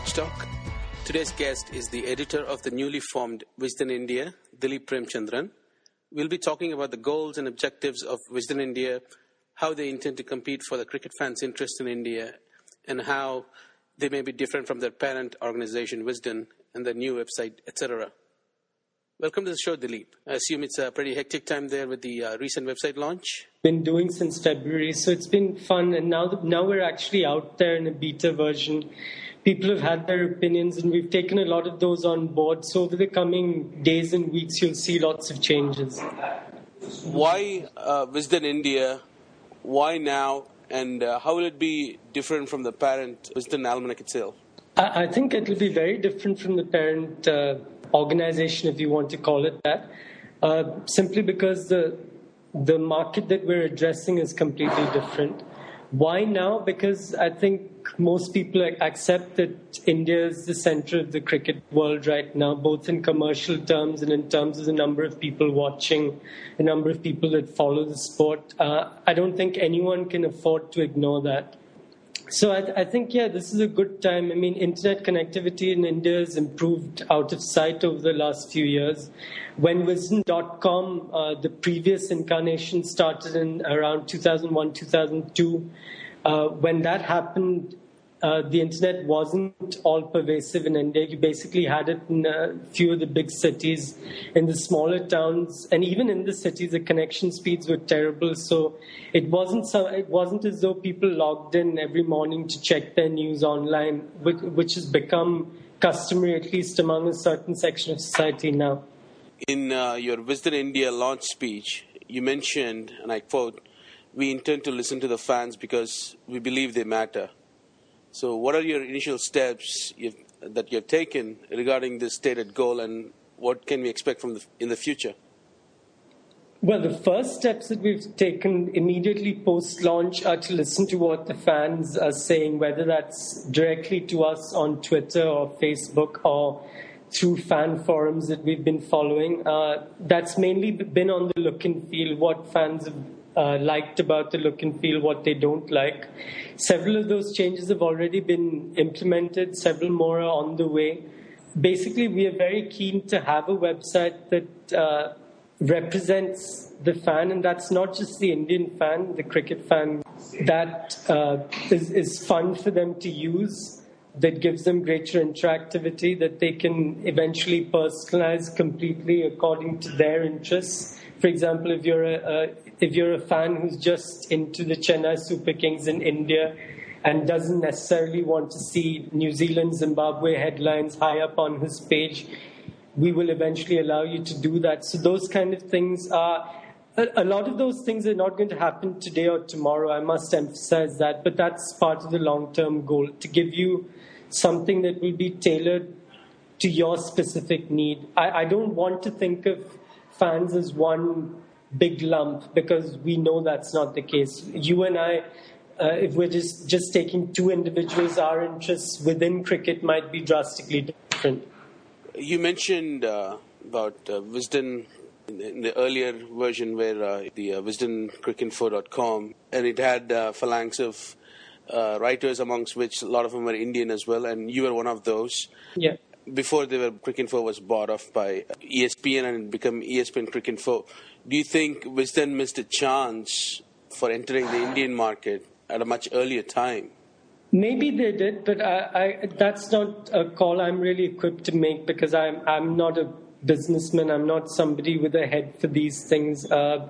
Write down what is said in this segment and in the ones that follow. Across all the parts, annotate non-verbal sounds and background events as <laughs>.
Couch Talk. Today's guest is the editor of the newly formed Wisden India, Dileep Premchandran. We'll be talking about the goals and objectives of Wisden India, how they intend to compete for the cricket fans' interest in India, and how they may be different from their parent organization, Wisden, and their new website, etc. Welcome to the show, Dileep. I assume it's a pretty hectic time there with the uh, recent website launch. been doing since February, so it's been fun. And now, now we're actually out there in a beta version. People have had their opinions, and we've taken a lot of those on board. So over the coming days and weeks, you'll see lots of changes. Why uh, Wisden India? Why now? And uh, how will it be different from the parent Wisden Almanack itself? I, I think it'll be very different from the parent uh, organization, if you want to call it that, uh, simply because the the market that we're addressing is completely different. Why now? Because I think most people accept that India is the center of the cricket world right now, both in commercial terms and in terms of the number of people watching, the number of people that follow the sport. Uh, I don't think anyone can afford to ignore that. So I, I think yeah, this is a good time. I mean, internet connectivity in India has improved out of sight over the last few years. When Wisden.com, uh, the previous incarnation, started in around 2001, 2002, uh, when that happened, uh, the internet wasn't all pervasive in India. You basically had it in a few of the big cities, in the smaller towns, and even in the cities, the connection speeds were terrible. So it wasn't so, it wasn't as though people logged in every morning to check their news online, which, which has become customary, at least among a certain section of society now. In uh, your Wisden India launch speech, you mentioned, and I quote, we intend to listen to the fans because we believe they matter. So, what are your initial steps you've, that you've taken regarding this stated goal, and what can we expect from the, in the future? Well, the first steps that we've taken immediately post launch are to listen to what the fans are saying, whether that's directly to us on Twitter or Facebook or through fan forums that we've been following. Uh, that's mainly been on the look and feel, what fans have uh, liked about the look and feel, what they don't like. Several of those changes have already been implemented, several more are on the way. Basically, we are very keen to have a website that uh, represents the fan, and that's not just the Indian fan, the cricket fan, that uh, is, is fun for them to use, that gives them greater interactivity, that they can eventually personalize completely according to their interests. For example, if you're a, a if you're a fan who's just into the Chennai Super Kings in India and doesn't necessarily want to see New Zealand Zimbabwe headlines high up on his page, we will eventually allow you to do that. So those kind of things are a, lot of those things are not going to happen today or tomorrow. I must emphasize that, but that's part of the long-term goal to give you something that will be tailored to your specific need. I, I don't want to think of fans as one big lump because we know that's not the case. You and I, uh, if we're just, just taking two individuals, our interests within cricket might be drastically different. You mentioned uh, about uh, Wisden in, in the earlier version where uh, the uh, wisdencricinfo.com and it had uh, phalanx of uh, writers amongst which a lot of them were Indian as well and you were one of those. Yeah. Before they were Cricinfo was bought off by ESPN and it became E ESPN Cricinfo. Do you think Wisden missed a chance for entering the Indian market at a much earlier time? Maybe they did, but I, I, that's not a call I'm really equipped to make because I'm I'm not a businessman. I'm not somebody with a head for these things. Uh,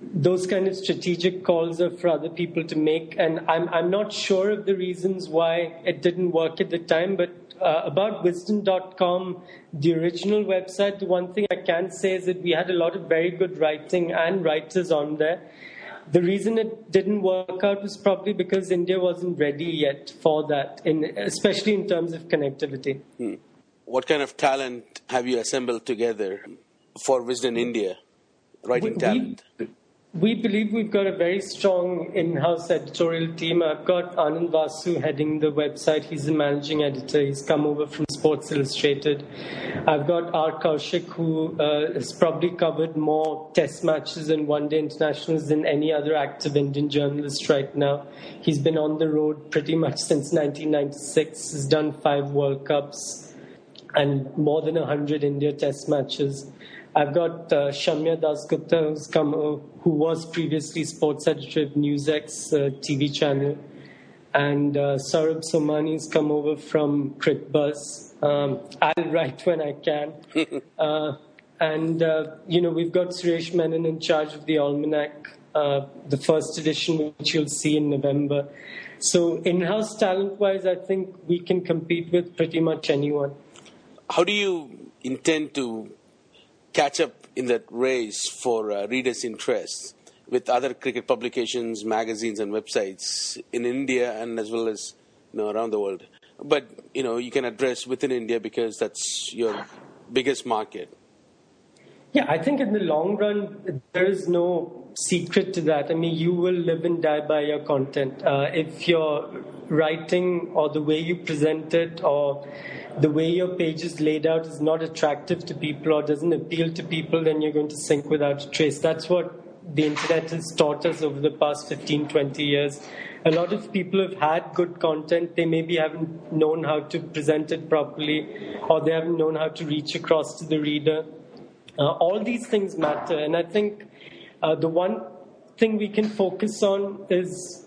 those kind of strategic calls are for other people to make, and I'm I'm not sure of the reasons why it didn't work at the time. But uh, about Wisden.com, the original website, the one thing I can say is that we had a lot of very good writing and writers on there the reason it didn't work out was probably because India wasn't ready yet for that, in, especially in terms of connectivity. Hmm. What kind of talent have you assembled together for Wisden India? Writing We- talent. We believe we've got a very strong in-house editorial team. I've got Anand Vasu heading the website. He's the managing editor. He's come over from Sports Illustrated. I've got R. Kaushik, who uh, has probably covered more test matches and one-day internationals than any other active Indian journalist right now. He's been on the road pretty much since 1996. He's done five World Cups and more than 100 India test matches. I've got uh, Shamya Dasgupta, who's come, uh, who was previously sports editor of NewsX uh, TV channel, and uh, Saurabh Somani's come over from Cricbuzz. Um, I'll <laughs> write when I can. <laughs> uh, and, uh, you know, we've got Suresh Menon in charge of the Almanac, uh, the first edition, which you'll see in November. So, in house talent wise, I think we can compete with pretty much anyone. How do you intend to catch up in that race for uh, readers' interest with other cricket publications, magazines, and websites in India and as well as you know, around the world? But you know, you can address within India because that's your biggest market. Yeah, I think in the long run, there is no secret to that. I mean, you will live and die by your content. Uh, if your writing or the way you present it or the way your page is laid out is not attractive to people or doesn't appeal to people, then you're going to sink without a trace. That's what the internet has taught us over the past 15, 20 years. A lot of people have had good content, they maybe haven't known how to present it properly or they haven't known how to reach across to the reader. Uh, all these things matter, and I think uh, the one thing we can focus on is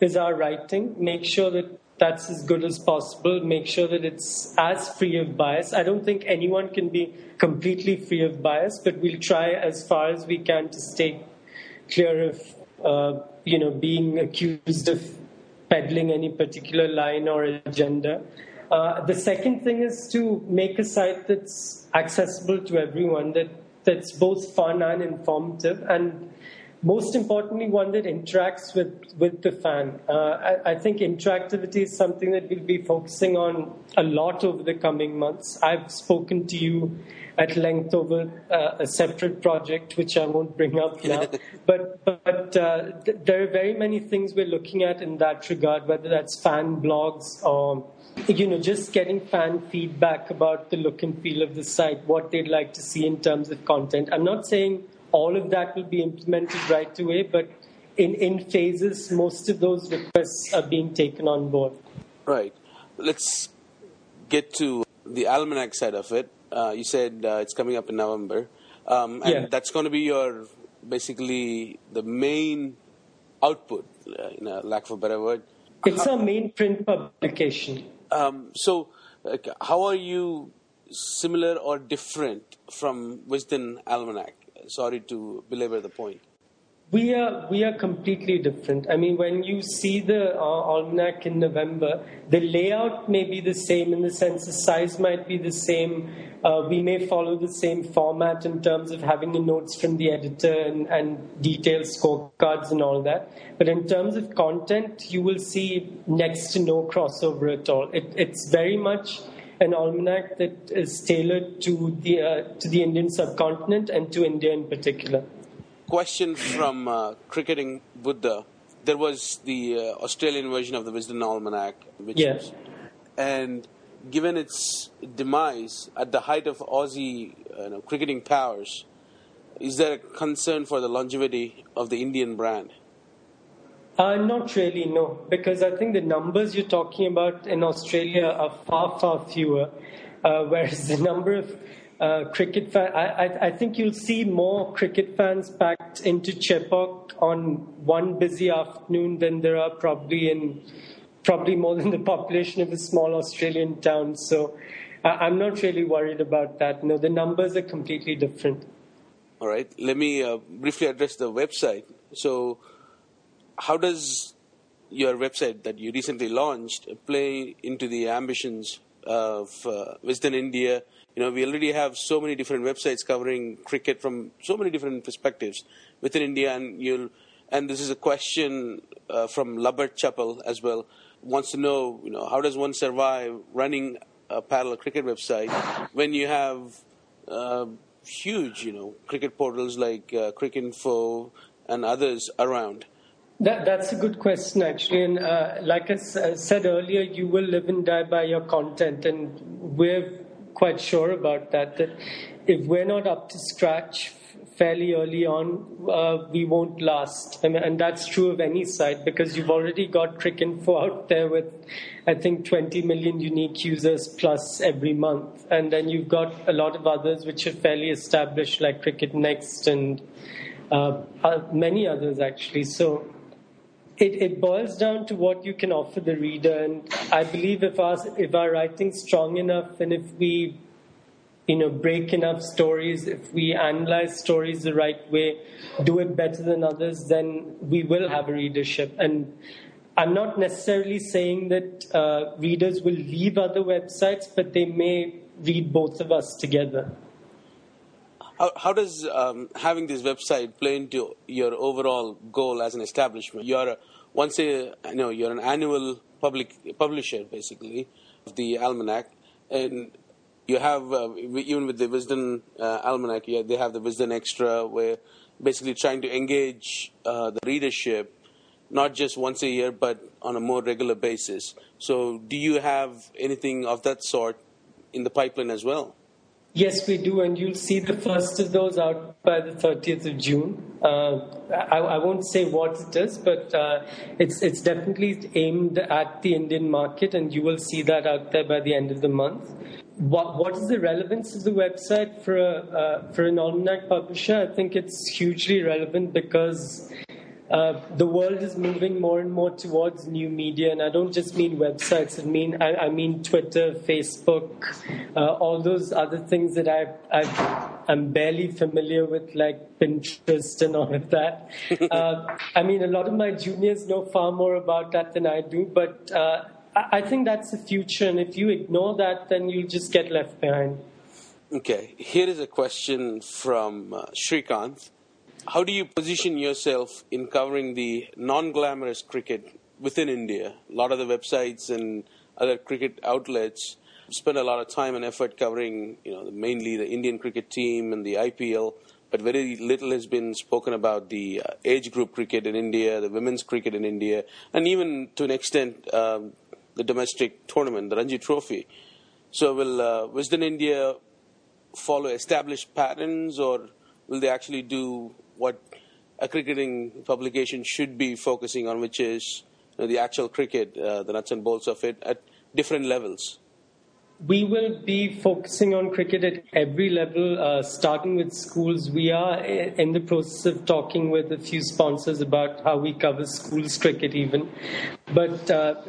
is our writing. Make sure that that's as good as possible. Make sure that it's as free of bias. I don't think anyone can be completely free of bias, but we'll try as far as we can to stay clear of uh, you know being accused of peddling any particular line or agenda. Uh, the second thing is to make a site that's accessible to everyone, that that's both fun and informative, and most importantly, one that interacts with, with the fan. Uh, I, I, think interactivity is something that we'll be focusing on a lot over the coming months. I've spoken to you at length over uh, a separate project, which I won't bring up now. <laughs> but but uh, th- there are very many things we're looking at in that regard, whether that's fan blogs or you know just getting fan feedback about the look and feel of the site, what they'd like to see in terms of content. I'm not saying all of that will be implemented right away, but in, in phases, most of those requests are being taken on board. Right. Let's get to the almanac side of it. Uh, you said uh, it's coming up in November, um, and Yeah. that's going to be your basically the main output, uh, in a lack of a better word. It's our main print publication. Um, so, how are you similar or different from Wisden Almanack? Sorry to belabor the point. We are we are completely different. I mean, when you see the uh, almanac in November, the layout may be the same in the sense the size might be the same. Uh, we may follow the same format in terms of having the notes from the editor and, and detailed scorecards and all that. But in terms of content, you will see next to no crossover at all. It, it's very much an almanac that is tailored to the uh, to the Indian subcontinent and to India in particular. Question from uh, Cricketing Buddha. There was the uh, Australian version of the Wisden Almanack, which Yeah. was, and given its demise at the height of Aussie you know, cricketing powers, is there a concern for the longevity of the Indian brand? Uh, not really, no, because I think the numbers you're talking about in Australia are far, far fewer, uh, <laughs> whereas the number of uh, cricket fans, I, I, I think you'll see more cricket fans packed into Chepauk on one busy afternoon than there are probably in probably more than the population of a small Australian town. So uh, I'm not really worried about that. No, the numbers are completely different. All right. Let me uh, briefly address the website. So, how does your website that you recently launched play into the ambitions of uh, Wisden India? You know, we already have so many different websites covering cricket from so many different perspectives within India, and you'll And this is a question uh, from Labert Chapel as well. Wants to know, you know, how does one survive running a parallel cricket website when you have uh, huge, you know, cricket portals like uh, Cricinfo and others around? That, that's a good question, actually. And uh, like I said earlier, you will live and die by your content, and we're quite sure about that. That if we're not up to scratch fairly early on, uh, we won't last. And that's true of any site because you've already got Cricinfo out there with, I think, 20 million unique users plus every month. And then you've got a lot of others which are fairly established, like Cricket Next and uh, uh many others, actually. So it, it boils down to what you can offer the reader. And I believe if our, if our writing's strong enough and if we you know, break enough stories, if we analyze stories the right way, do it better than others, then we will have a readership. And I'm not necessarily saying that uh, readers will leave other websites, but they may read both of us together. How, how does um, having this website play into your overall goal as an establishment? You're a, once a, you know you're an annual public publisher basically of the almanac, and you have uh, even with the Wisden uh, almanac, yeah, they have the Wisden Extra, where basically trying to engage uh, the readership, not just once a year, but on a more regular basis. So, do you have anything of that sort in the pipeline as well? Yes, we do, and you'll see the first of those out by the 30th of June. Uh, I, I, won't say what it is, but uh, it's it's definitely aimed at the Indian market, and you will see that out there by the end of the month. What what is the relevance of the website for a uh, for an almanac publisher? I think it's hugely relevant because uh, the world is moving more and more towards new media, and I don't just mean websites. I mean I, I mean Twitter, Facebook, uh, all those other things that I i am barely familiar with, like Pinterest and all of that. <laughs> Uh, I mean, a lot of my juniors know far more about that than I do, but uh, I think that's the future, and if you ignore that, then you'll just get left behind. Okay, here is a question from uh, Shrikant how do you position yourself in covering the non-glamorous cricket within India? A lot of the websites and other cricket outlets spend a lot of time and effort covering, you know, mainly the Indian cricket team and the IPL, but very little has been spoken about the uh, age group cricket in India, the women's cricket in India, and even to an extent um, the domestic tournament, the Ranji Trophy. So, will uh, Wisden India follow established patterns, or will they actually do what a cricketing publication should be focusing on, which is you know, the actual cricket, uh, the nuts and bolts of it at different levels. We will be focusing on cricket at every level, uh, starting with schools. We are in the process of talking with a few sponsors about how we cover schools cricket, even. But uh,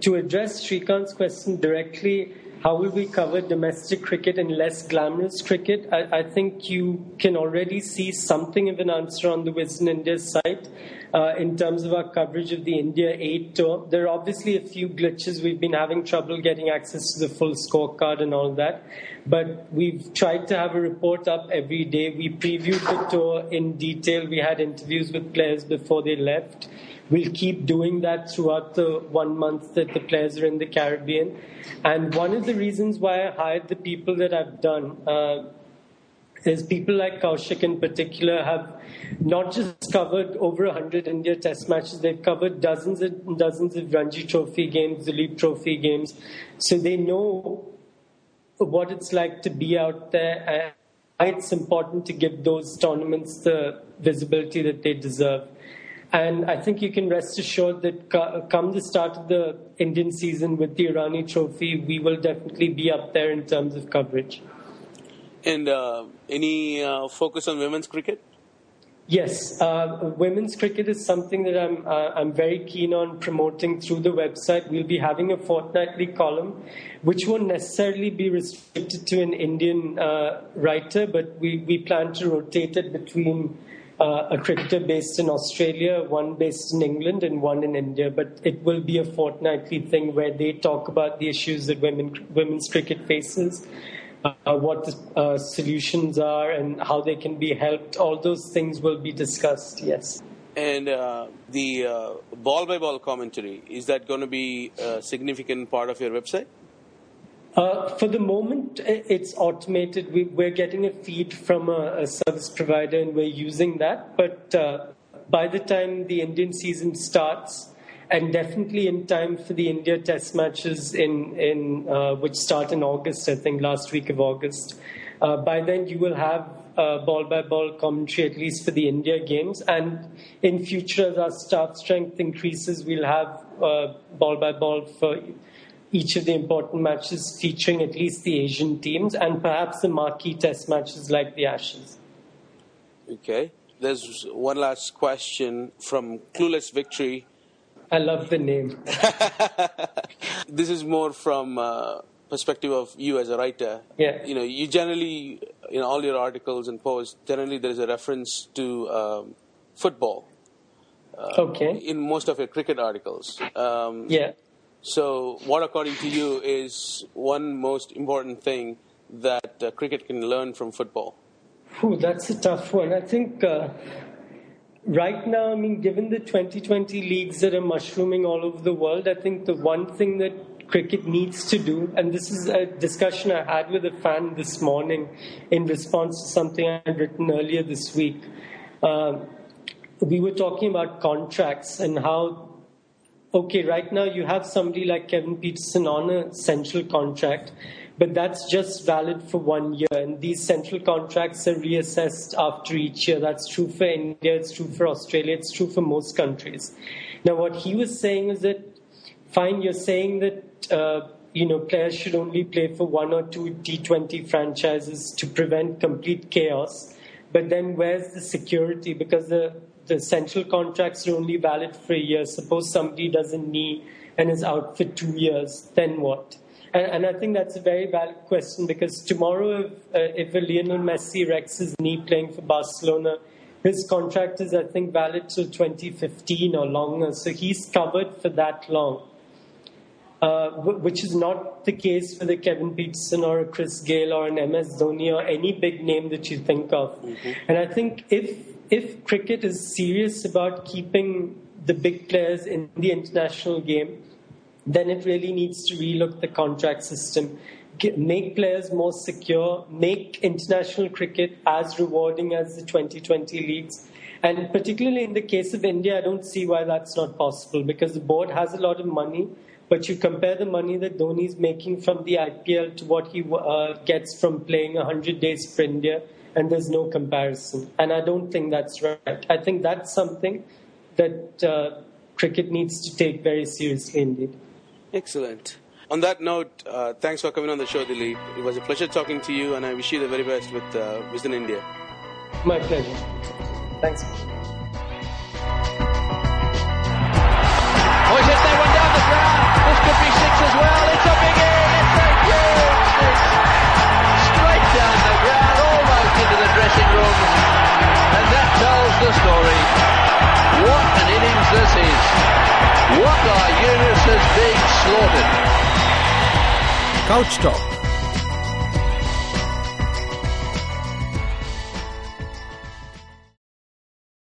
to address Shrikant's question directly, how will we cover domestic cricket and less glamorous cricket? I, I, think you can already see something of an answer on the Wisden India site uh, in terms of our coverage of the India A tour. There are obviously a few glitches. We've been having trouble getting access to the full scorecard and all that. But we've tried to have a report up every day. We previewed the tour in detail. We had interviews with players before they left. We'll keep doing that throughout the one month that the players are in the Caribbean. And one of the reasons why I hired the people that I've done uh, is people like Kaushik in particular have not just covered over 100 India test matches, they've covered dozens and dozens of Ranji Trophy games, Duleep Trophy games. So they know what it's like to be out there. And it's important to give those tournaments the visibility that they deserve. And I think you can rest assured that come the start of the Indian season with the Irani Trophy, we will definitely be up there in terms of coverage. And uh, any uh, focus on women's cricket? Yes, uh, women's cricket is something that I'm uh, I'm very keen on promoting through the website. We'll be having a fortnightly column, which won't necessarily be restricted to an Indian uh, writer, but we, we plan to rotate it between uh, a cricketer based in Australia, one based in England, and one in India. But it will be a fortnightly thing where they talk about the issues that women women's cricket faces, uh, what the uh, solutions are, and how they can be helped. All those things will be discussed. Yes. And uh, the uh, ball by ball commentary, is that going to be a significant part of your website? Uh, for the moment, it's automated. We, are getting a feed from a, a, service provider and we're using that. But uh, by the time the Indian season starts, and definitely in time for the India Test matches in, in uh, which start in August, I think last week of August, uh, by then you will have ball by ball commentary, at least for the India games. And in future, as our staff strength increases, we'll have ball by ball for each of the important matches featuring at least the Asian teams and perhaps the marquee test matches like the Ashes. Okay. There's one last question from Clueless Victory. I love the name. <laughs> <laughs> this is more from uh, perspective of you as a writer. Yeah. You know, you generally in all your articles and posts, generally there is a reference to um, football. Uh, okay. In most of your cricket articles. Um, yeah. So, what, according to you, is one most important thing that uh, cricket can learn from football? Ooh, that's a tough one. I think uh, right now, I mean, given the 2020 leagues that are mushrooming all over the world, I think the one thing that cricket needs to do, and this is a discussion I had with a fan this morning in response to something I had written earlier this week. Uh, we were talking about contracts and how okay, right now you have somebody like Kevin Pietersen on a central contract, but that's just valid for one year. And these central contracts are reassessed after each year. That's true for India, it's true for Australia, it's true for most countries. Now, what he was saying is that, fine, you're saying that. Uh, you know, players should only play for one or two T20 franchises to prevent complete chaos. But then where's the security? Because the the central contracts are only valid for a year. Suppose somebody does a knee and is out for two years, then what? And, and I think that's a very valid question because tomorrow, if, uh, if a Lionel Messi wrecks his knee playing for Barcelona, his contract is, I think, valid till 2015 or longer. So he's covered for that long. Uh, which is not the case for the Kevin Pietersen or a Chris Gayle or an MS Dhoni or any big name that you think of. Mm-hmm. And I think if if cricket is serious about keeping the big players in the international game, then it really needs to relook the contract system, make players more secure, make international cricket as rewarding as the 2020 leagues. And particularly in the case of India, I don't see why that's not possible because the board has a lot of money. But you compare the money that Dhoni is making from the IPL to what he uh, gets from playing 100 days for India and there's no comparison. And I don't think that's right. I think that's something that uh, cricket needs to take very seriously indeed. Excellent. On that note, uh, thanks for coming on the show, Dileep. It was a pleasure talking to you, and I wish you the very best with uh, Wisden India. My pleasure. Thanks. As well. It's a big in. It's a huge Straight down the ground almost into the dressing room. And that tells the story. What an innings this is. What are Yunus being slaughtered. Couch Talk